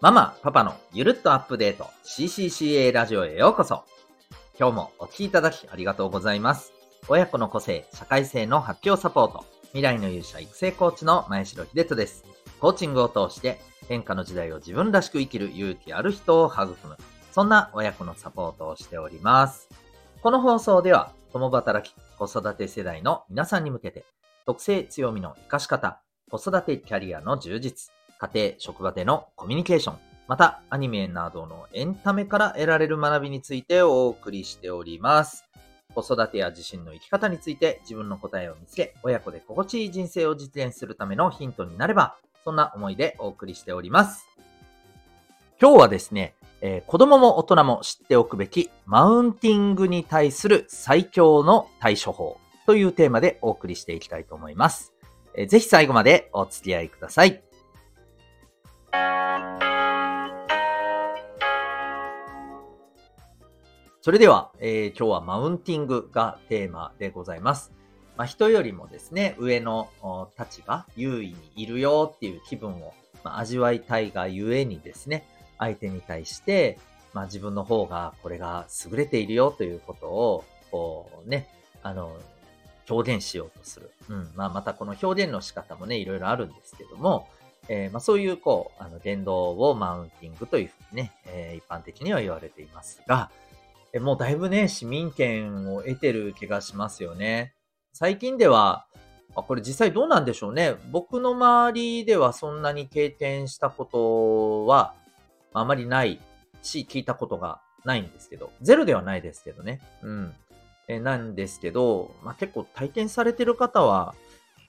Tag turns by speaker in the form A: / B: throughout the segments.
A: ママ、パパのゆるっとアップデート CCCA ラジオへようこそ。今日もお聴きいただきありがとうございます。親子の個性、社会性の発揮をサポート。未来の勇者育成コーチの前城秀人です。コーチングを通して変化の時代を自分らしく生きる勇気ある人を育む。そんな親子のサポートをしております。この放送では共働き、子育て世代の皆さんに向けて特性強みの活かし方、子育てキャリアの充実、家庭、職場でのコミュニケーション、またアニメなどのエンタメから得られる学びについてお送りしております。子育てや自身の生き方について自分の答えを見つけ、親子で心地いい人生を実現するためのヒントになれば、そんな思いでお送りしております。今日はですね、えー、子供も大人も知っておくべきマウンティングに対する最強の対処法というテーマでお送りしていきたいと思います。えー、ぜひ最後までお付き合いください。それでは、えー、今日はマウンティングがテーマでございます。まあ、人よりもですね、上の立場、優位にいるよっていう気分を、まあ、味わいたいがゆえにですね、相手に対して、まあ、自分の方がこれが優れているよということを、こうね、あの、表現しようとする。うん。まあ、またこの表現の仕方もね、いろいろあるんですけども、えー、まあ、そういう、こう、あの、言動をマウンティングというふうにね、えー、一般的には言われていますが、もうだいぶね、市民権を得てる気がしますよね。最近では、あこれ実際どうなんでしょうね。僕の周りではそんなに経験したことはあまりないし、聞いたことがないんですけど、ゼロではないですけどね。うん。えなんですけど、まあ、結構体験されてる方は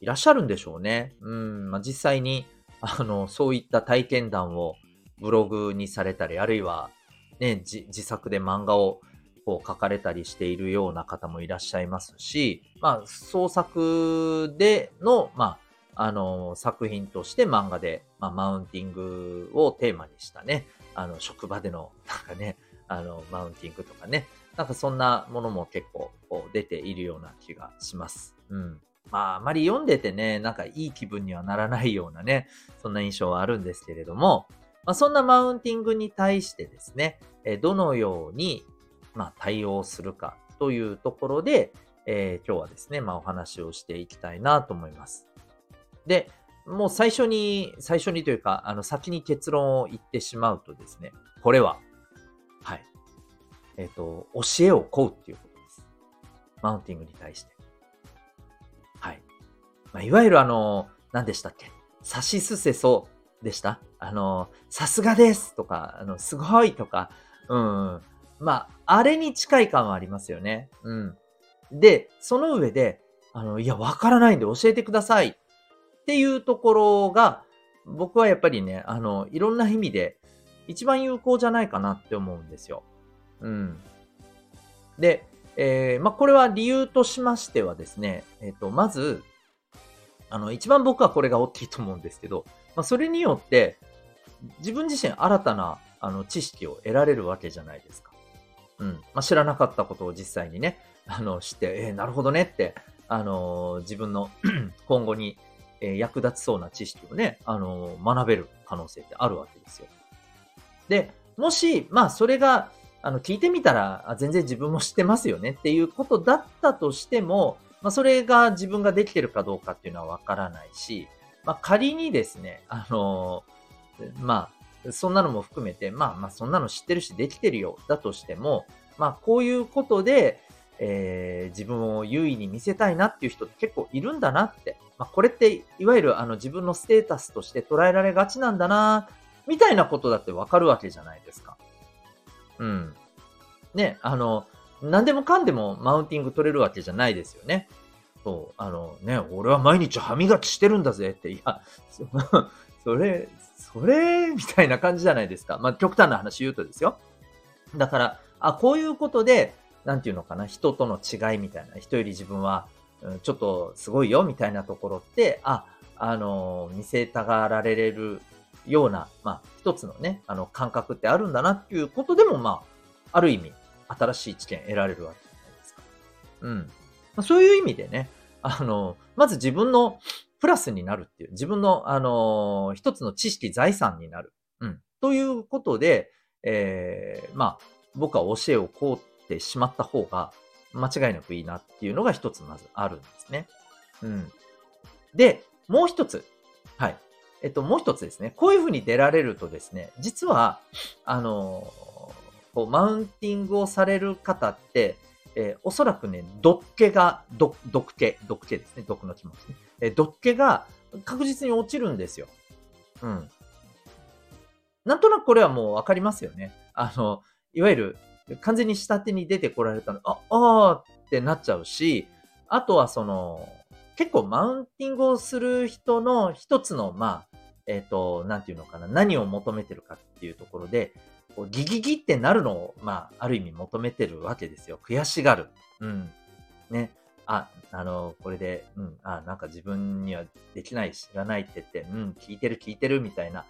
A: いらっしゃるんでしょうね。うん。まあ、実際に、あの、そういった体験談をブログにされたり、あるいはね、自作で漫画をこう書かれたりしているような方もいらっしゃいますし、まあ、創作での、まあ、あの、作品として漫画で、まあ、マウンティングをテーマにしたね、あの、職場での、なんかね、あの、マウンティングとかね、なんかそんなものも結構出ているような気がします。うん。まあ、あまり読んでてね、なんかいい気分にはならないようなね、そんな印象はあるんですけれども、まあ、そんなマウンティングに対してですね、どのように、まあ、対応するかというところで、えー、今日はですね、まあ、お話をしていきたいなと思います。で、もう最初に、最初にというか、あの、先に結論を言ってしまうとですね、これは、はい。えっ、ー、と、教えを請うっていうことです。マウンティングに対して。はい。まあ、いわゆるあの、何でしたっけ？さしすせそでした？あの、さすがですとか、あの、すごいとか、うん。まあ、あれに近い感はありますよね。うん。で、その上で、あの、いや、わからないんで教えてくださいっていうところが、僕はやっぱりね、あの、いろんな意味で一番有効じゃないかなって思うんですよ。うん。で、えー、まあ、これは理由としましてはですね、えっ、ー、と、まず、あの、一番僕はこれが大きいと思うんですけど、まあ、それによって、自分自身新たな、あの、知識を得られるわけじゃないですか。うん。まあ、知らなかったことを実際にね、あの、知って、えー、なるほどねって、あのー、自分の 今後に、えー、役立ちそうな知識をね、あの、学べる可能性ってあるわけですよ。で、もし、まあ、それが、あの、聞いてみたら、全然自分も知ってますよねっていうことだったとしても、まあ、それが自分ができてるかどうかっていうのはわからないし、まあ、仮にですね、あのまあ、そんなのも含めて、まあまあ、そんなの知ってるし、できてるよ、だとしても、まあ、こういうことで、えー、自分を優位に見せたいなっていう人って結構いるんだなって。まあ、これって、いわゆるあの自分のステータスとして捉えられがちなんだな、みたいなことだってわかるわけじゃないですか。うん。ね、あの、何でもかんでもマウンティング取れるわけじゃないですよね。そう、あのね、俺は毎日歯磨きしてるんだぜって、いや、そ れ、それ、みたいな感じじゃないですか。まあ、極端な話言うとですよ。だから、あ、こういうことで、なんていうのかな、人との違いみたいな、人より自分は、ちょっとすごいよ、みたいなところって、あ、あの、見せたがられるような、まあ、一つのね、あの、感覚ってあるんだなっていうことでも、まあ、ある意味、新しい知見得られるわけじゃないですか。うん。そういう意味でね、あの、まず自分のプラスになるっていう、自分の、あの、一つの知識、財産になる。うん。ということで、えー、まあ、僕は教えをこうってしまった方が、間違いなくいいなっていうのが一つまずあるんですね。うん。で、もう一つ。はい。えっと、もう一つですね。こういうふうに出られるとですね、実は、あの、こう、マウンティングをされる方って、えー、おそらくね、毒気が、毒、毒気、毒気ですね。毒の気持ちね。えー、毒気が確実に落ちるんですよ。うん。なんとなくこれはもうわかりますよね。あの、いわゆる、完全に下手に出てこられたの、あ、あーってなっちゃうし、あとはその、結構マウンティングをする人の一つの、まあ、えっ、ー、と、なんていうのかな、何を求めてるかっていうところで、ギギギってなるのを、まあ、ある意味求めてるわけですよ。悔しがる。うん。ね。あ、あの、これで、うん、あ、なんか自分にはできない、知らないって言って、うん、聞いてる聞いてるみたいな。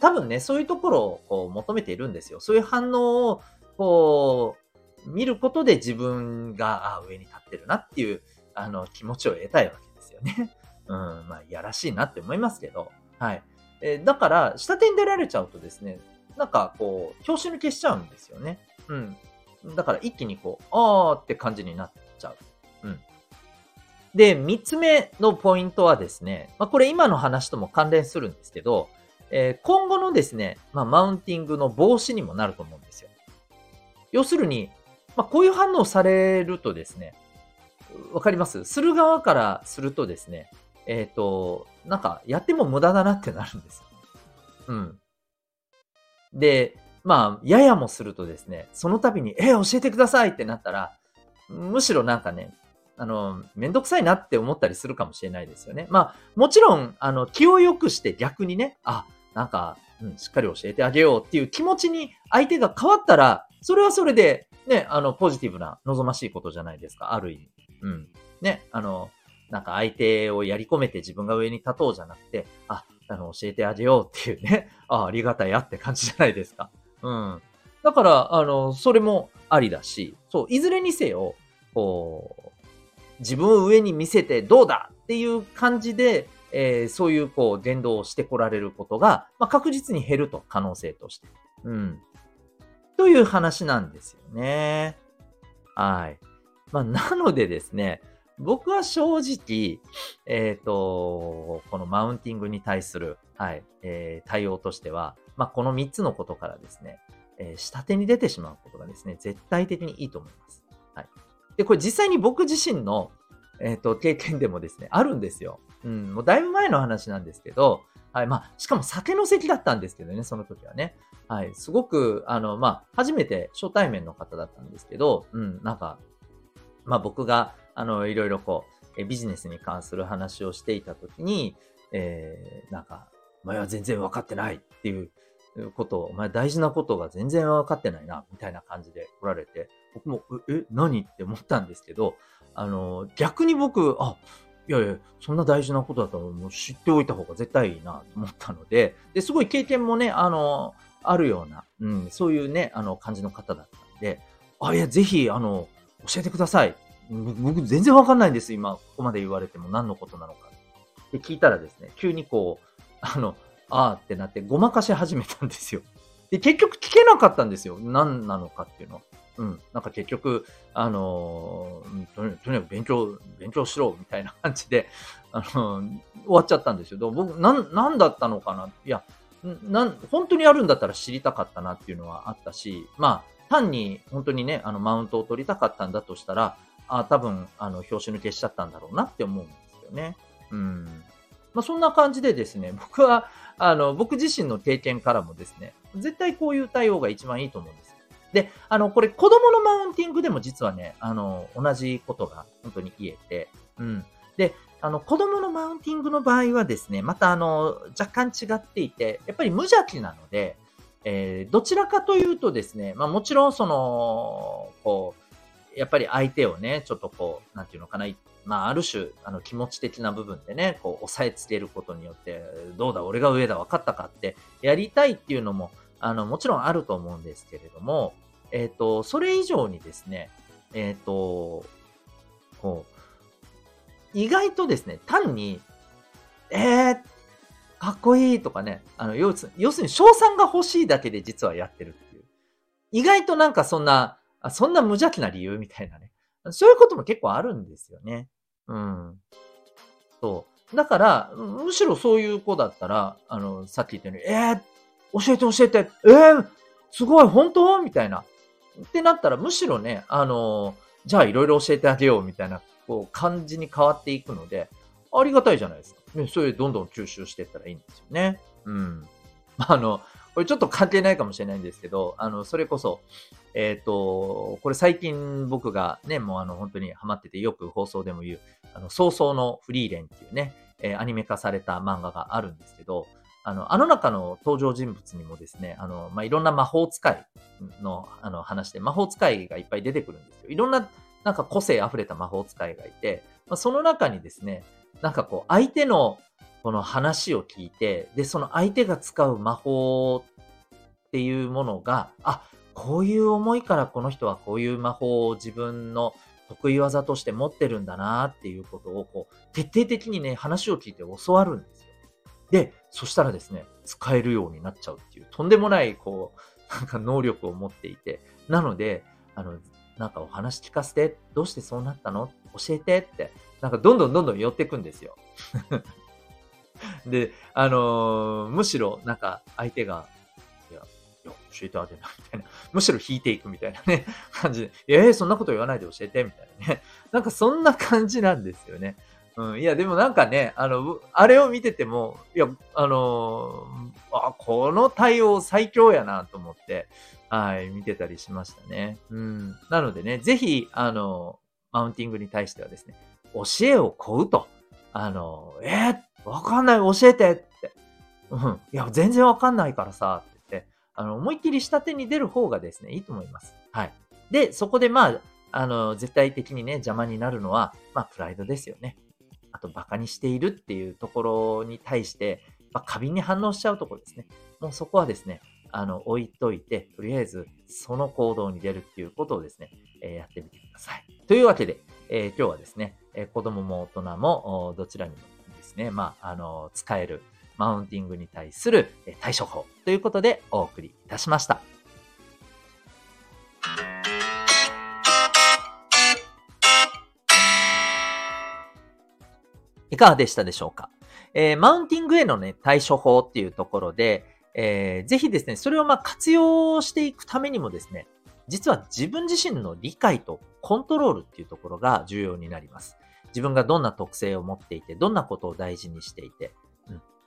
A: 多分ね、そういうところをこう求めているんですよ。そういう反応を、こう、見ることで自分が、あ、上に立ってるなっていう、あの、気持ちを得たいわけですよね。うん、まあ、いやらしいなって思いますけど、はい。え、だから、下手に出られちゃうとですね、なんかこう、拍子抜けしちゃうんですよね。うん。だから一気にこう、あーって感じになっちゃう。うん。で、三つ目のポイントはですね、まあ、これ今の話とも関連するんですけど、えー、今後のですね、まあ、マウンティングの防止にもなると思うんですよ。要するに、まあ、こういう反応されるとですね、わかります？する側からするとですね、えっ、ー、と、なんか、やっても無駄だなってなるんです。うん。で、まあ、ややもするとですね、その度に、え、教えてくださいってなったら、むしろなんかね、あの、めんどくさいなって思ったりするかもしれないですよね。まあ、もちろん、あの、気を良くして逆にね、あ、なんか、うん、しっかり教えてあげようっていう気持ちに相手が変わったら、それはそれで、ね、あの、ポジティブな望ましいことじゃないですか、ある意味。うん。ね、あの、なんか相手をやり込めて自分が上に立とうじゃなくて、あ、あの、教えてあげようっていうね、あありがたいやって感じじゃないですか。うん。だから、あの、それもありだし、そう、いずれにせよ、こう、自分を上に見せてどうだっていう感じで、えー、そういうこう言動をしてこられることが、まあ、確実に減ると、可能性として。うん。という話なんですよね。はい。まあ、なのでですね、僕は正直、えっ、ー、と、このマウンティングに対する、はい、えー、対応としては、まあ、この3つのことからですね、えー、下手に出てしまうことがですね、絶対的にいいと思います。はい。で、これ実際に僕自身の、えっ、ー、と、経験でもですね、あるんですよ。うん、もうだいぶ前の話なんですけど、はい、まあ、しかも酒の席だったんですけどね、その時はね。はい、すごく、あの、まあ、初めて初対面の方だったんですけど、うん、なんか、まあ僕が、あの、いろいろこう、ビジネスに関する話をしていた時に、えー、なんか、お前は全然分かってないっていうことを、お前大事なことが全然分かってないな、みたいな感じで来られて、僕も、え、何って思ったんですけど、あの、逆に僕、あ、いやいや、そんな大事なことだったらもう知っておいた方が絶対いいなと思ったので、で、すごい経験もね、あの、あるような、うん、そういうね、あの、感じの方だったんで、あ、いや、ぜひ、あの、教えてください。僕全然わかんないんです、今、ここまで言われても何のことなのか。で、聞いたらですね、急にこう、あの、あーってなってごまかし始めたんですよ。で、結局聞けなかったんですよ。何なのかっていうの。うん。なんか結局、あのー、とにかく勉強、勉強しろ、みたいな感じで、あのー、終わっちゃったんですよ。僕、なん、なんだったのかな。いや、なん、本当にあるんだったら知りたかったなっていうのはあったし、まあ、単に本当にね、あの、マウントを取りたかったんだとしたら、あ多分、あの、表紙抜けしちゃったんだろうなって思うんですよね。うん。まあ、そんな感じでですね、僕は、あの、僕自身の経験からもですね、絶対こういう対応が一番いいと思うんです。で、あの、これ子供のマウンティングでも実はね、あの、同じことが本当に言えて、うん。で、あの、子供のマウンティングの場合はですね、またあの、若干違っていて、やっぱり無邪気なので、えー、どちらかというとですね、まあもちろんその、こう、やっぱり相手をね、ちょっとこう、なんていうのかな、まあある種、あの気持ち的な部分でね、こう押さえつけることによって、どうだ、俺が上だ、分かったかってやりたいっていうのも、あの、もちろんあると思うんですけれども、えっ、ー、と、それ以上にですね、えっ、ー、と、こう、意外とですね、単に、えー、かっこいいとかね、あの、要するに要するに賞賛が欲しいだけで実はやってるっていう。意外となんかそんな、あそんな無邪気な理由みたいなね。そういうことも結構あるんですよね。うん。そう。だから、むしろそういう子だったら、あの、さっき言ったように、えー、教えて教えて、えー、すごい、本当？みたいな。ってなったら、むしろね、あの、じゃあいろいろ教えてあげようみたいな、こう、感じに変わっていくので、ありがたいじゃないですか。ね、それどんどん吸収していったらいいんですよね。うん。あの、これちょっと関係ないかもしれないんですけど、あの、それこそ、えっ、ー、と、これ最近僕がね、もうあの、本当にハマっててよく放送でも言う、あの、早々のフリーレンっていうね、えー、アニメ化された漫画があるんですけど、あの、あの中の登場人物にもですね、あの、まあ、いろんな魔法使いの、あの、話で、魔法使いがいっぱい出てくるんですよ。いろんな、なんか個性溢れた魔法使いがいて、まあ、その中にですね、なんかこう、相手のこの話を聞いて、で、その相手が使う魔法っていうものが、あ、こういう思いからこの人はこういう魔法を自分の得意技として持ってるんだなっていうことを、こう、徹底的にね、話を聞いて教わるんですよ。で、そしたらですね、使えるようになっちゃうっていう、とんでもない、こう、なんか能力を持っていて、なので、あの、なんかお話聞かせて、どうしてそうなったの？教えてって、なんかどんどんどんどん寄ってくんですよ。で、あのー、むしろ、なんか相手が、教えてあげな、みたいな。むしろ引いていくみたいなね、感じで、えー、そんなこと言わないで教えて、みたいなね。なんかそんな感じなんですよね。うん、いや、でもなんかね、あの、あれを見てても、いや、あのー、あ、この対応最強やなと思って、はい、見てたりしましたね。うん。なのでね、ぜひ、あの、マウンティングに対してはですね、教えを請うと。あの、えー、わかんない、教えてって。うん。いや、全然わかんないからさ、あの、思いっきり下手に出る方がですね、いいと思います。はい。で、そこでまあ、あの、絶対的にね、邪魔になるのは、まあ、プライドですよね。あと、馬鹿にしているっていうところに対して、まあ、過敏に反応しちゃうところですね。もうそこはですね、あの、置いといて、とりあえず、その行動に出るっていうことをですね、えー、やってみてください。というわけで、えー、今日はですね、えー、子供も大人も、どちらにもですね、まあ、あの、使えるマウンティングに対する対処法ということでお送りいたしました。いかがでしたでしょうか、えー、マウンティングへのね、対処法っていうところで、えー、ぜひですね、それをまあ活用していくためにもですね、実は自分自身の理解とコントロールっていうところが重要になります。自分がどんな特性を持っていて、どんなことを大事にしていて、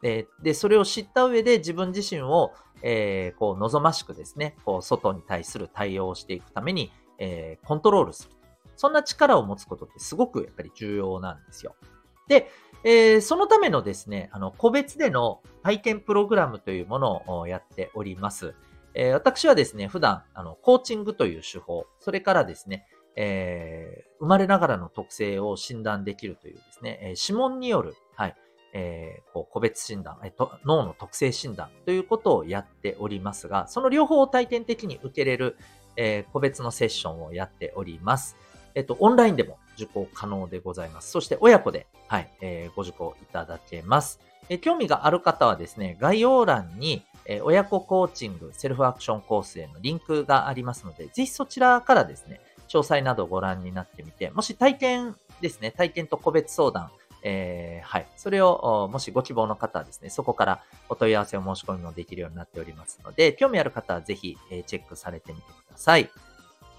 A: でで、それを知った上で自分自身を、えー、こう望ましくですね、こう外に対する対応をしていくために、えー、コントロールする。そんな力を持つことってすごくやっぱり重要なんですよ。で、えー、そのためのですね、あの、個別での体験プログラムというものをやっております。えー、私はですね、普段、あの、コーチングという手法、それからですね、えー、生まれながらの特性を診断できるというですね、え指紋による、はい、えー、こう個別診断、えっと、脳の特性診断ということをやっておりますが、その両方を体験的に受けれる、えー、個別のセッションをやっております。えっと、オンラインでも受講可能でございます。そして親子で、はい、えー、ご受講いただけます。え興味がある方はですね、概要欄に、え親子コーチング、セルフアクションコースへのリンクがありますので、ぜひそちらからですね、詳細などをご覧になってみて、もし体験ですね、体験と個別相談、えー、はい。それを、もしご希望の方はですね、そこからお問い合わせを申し込みもできるようになっておりますので、興味ある方はぜひ、えー、チェックされてみてください。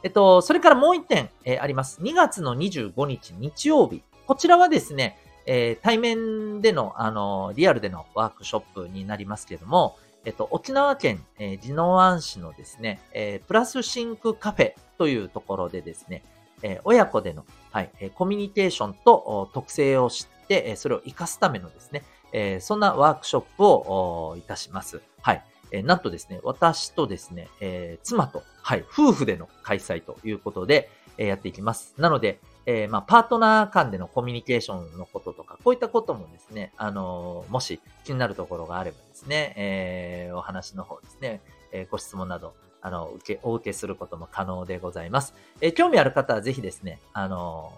A: えっと、それからもう一点、えー、あります。2月の25日日曜日。こちらはですね、えー、対面での、あの、リアルでのワークショップになりますけれども、えっと、沖縄県、えー、宜野湾市のですね、えー、プラスシンクカフェというところでですね、えー、親子での、はい、コミュニケーションと特性を知って、それを活かすためのですね、えそんなワークショップをいたします。はい。えなんとですね、私とですね、え妻と、はい、夫婦での開催ということで、えやっていきます。なので、え、まあ、パートナー間でのコミュニケーションのこととか、こういったこともですね、あの、もし気になるところがあればですね、え、お話の方ですね、えご質問など、あの、受け、お受けすることも可能でございます。え興味ある方はぜひですね、あの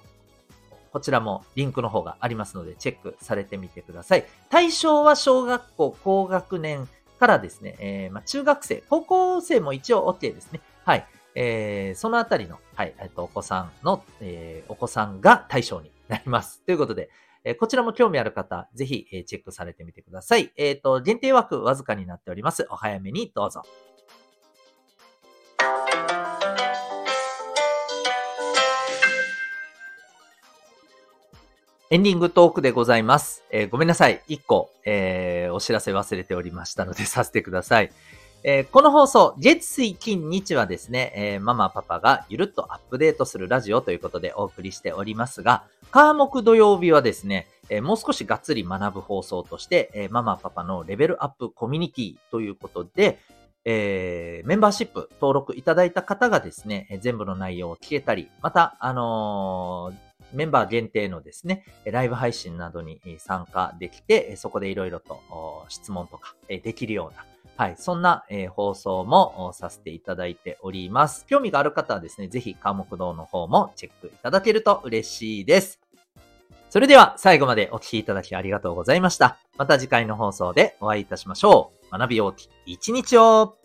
A: こちらもリンクの方がありますので、チェックされてみてください。対象は小学校高学年からですね、えー、ま、中学生、高校生も一応 OK ですね。はい。えー、そのあたりの、はい、えっと、お子さんの、えー、お子さんが対象になります。ということで、え、こちらも興味ある方、ぜひ、え、チェックされてみてください。えっ、と、限定枠わずかになっております。お早めにどうぞ。エンディングトークでございます。えー、ごめんなさい。一個、えー、お知らせ忘れておりましたのでさせてください。えー、この放送、月水金日はですね、えー、ママパパがゆるっとアップデートするラジオということでお送りしておりますが、科目土曜日はですね、えー、もう少しがっつり学ぶ放送として、えママパパのレベルアップコミュニティということで、えー、メンバーシップ登録いただいた方がですね、全部の内容を聞けたり、また、あのーメンバー限定のですね、ライブ配信などに参加できて、そこでいろいろと質問とかできるような、はい、そんな放送もさせていただいております。興味がある方はですね、ぜひ科目堂の方もチェックいただけると嬉しいです。それでは最後までお聴きいただきありがとうございました。また次回の放送でお会いいたしましょう。学び大きい一日を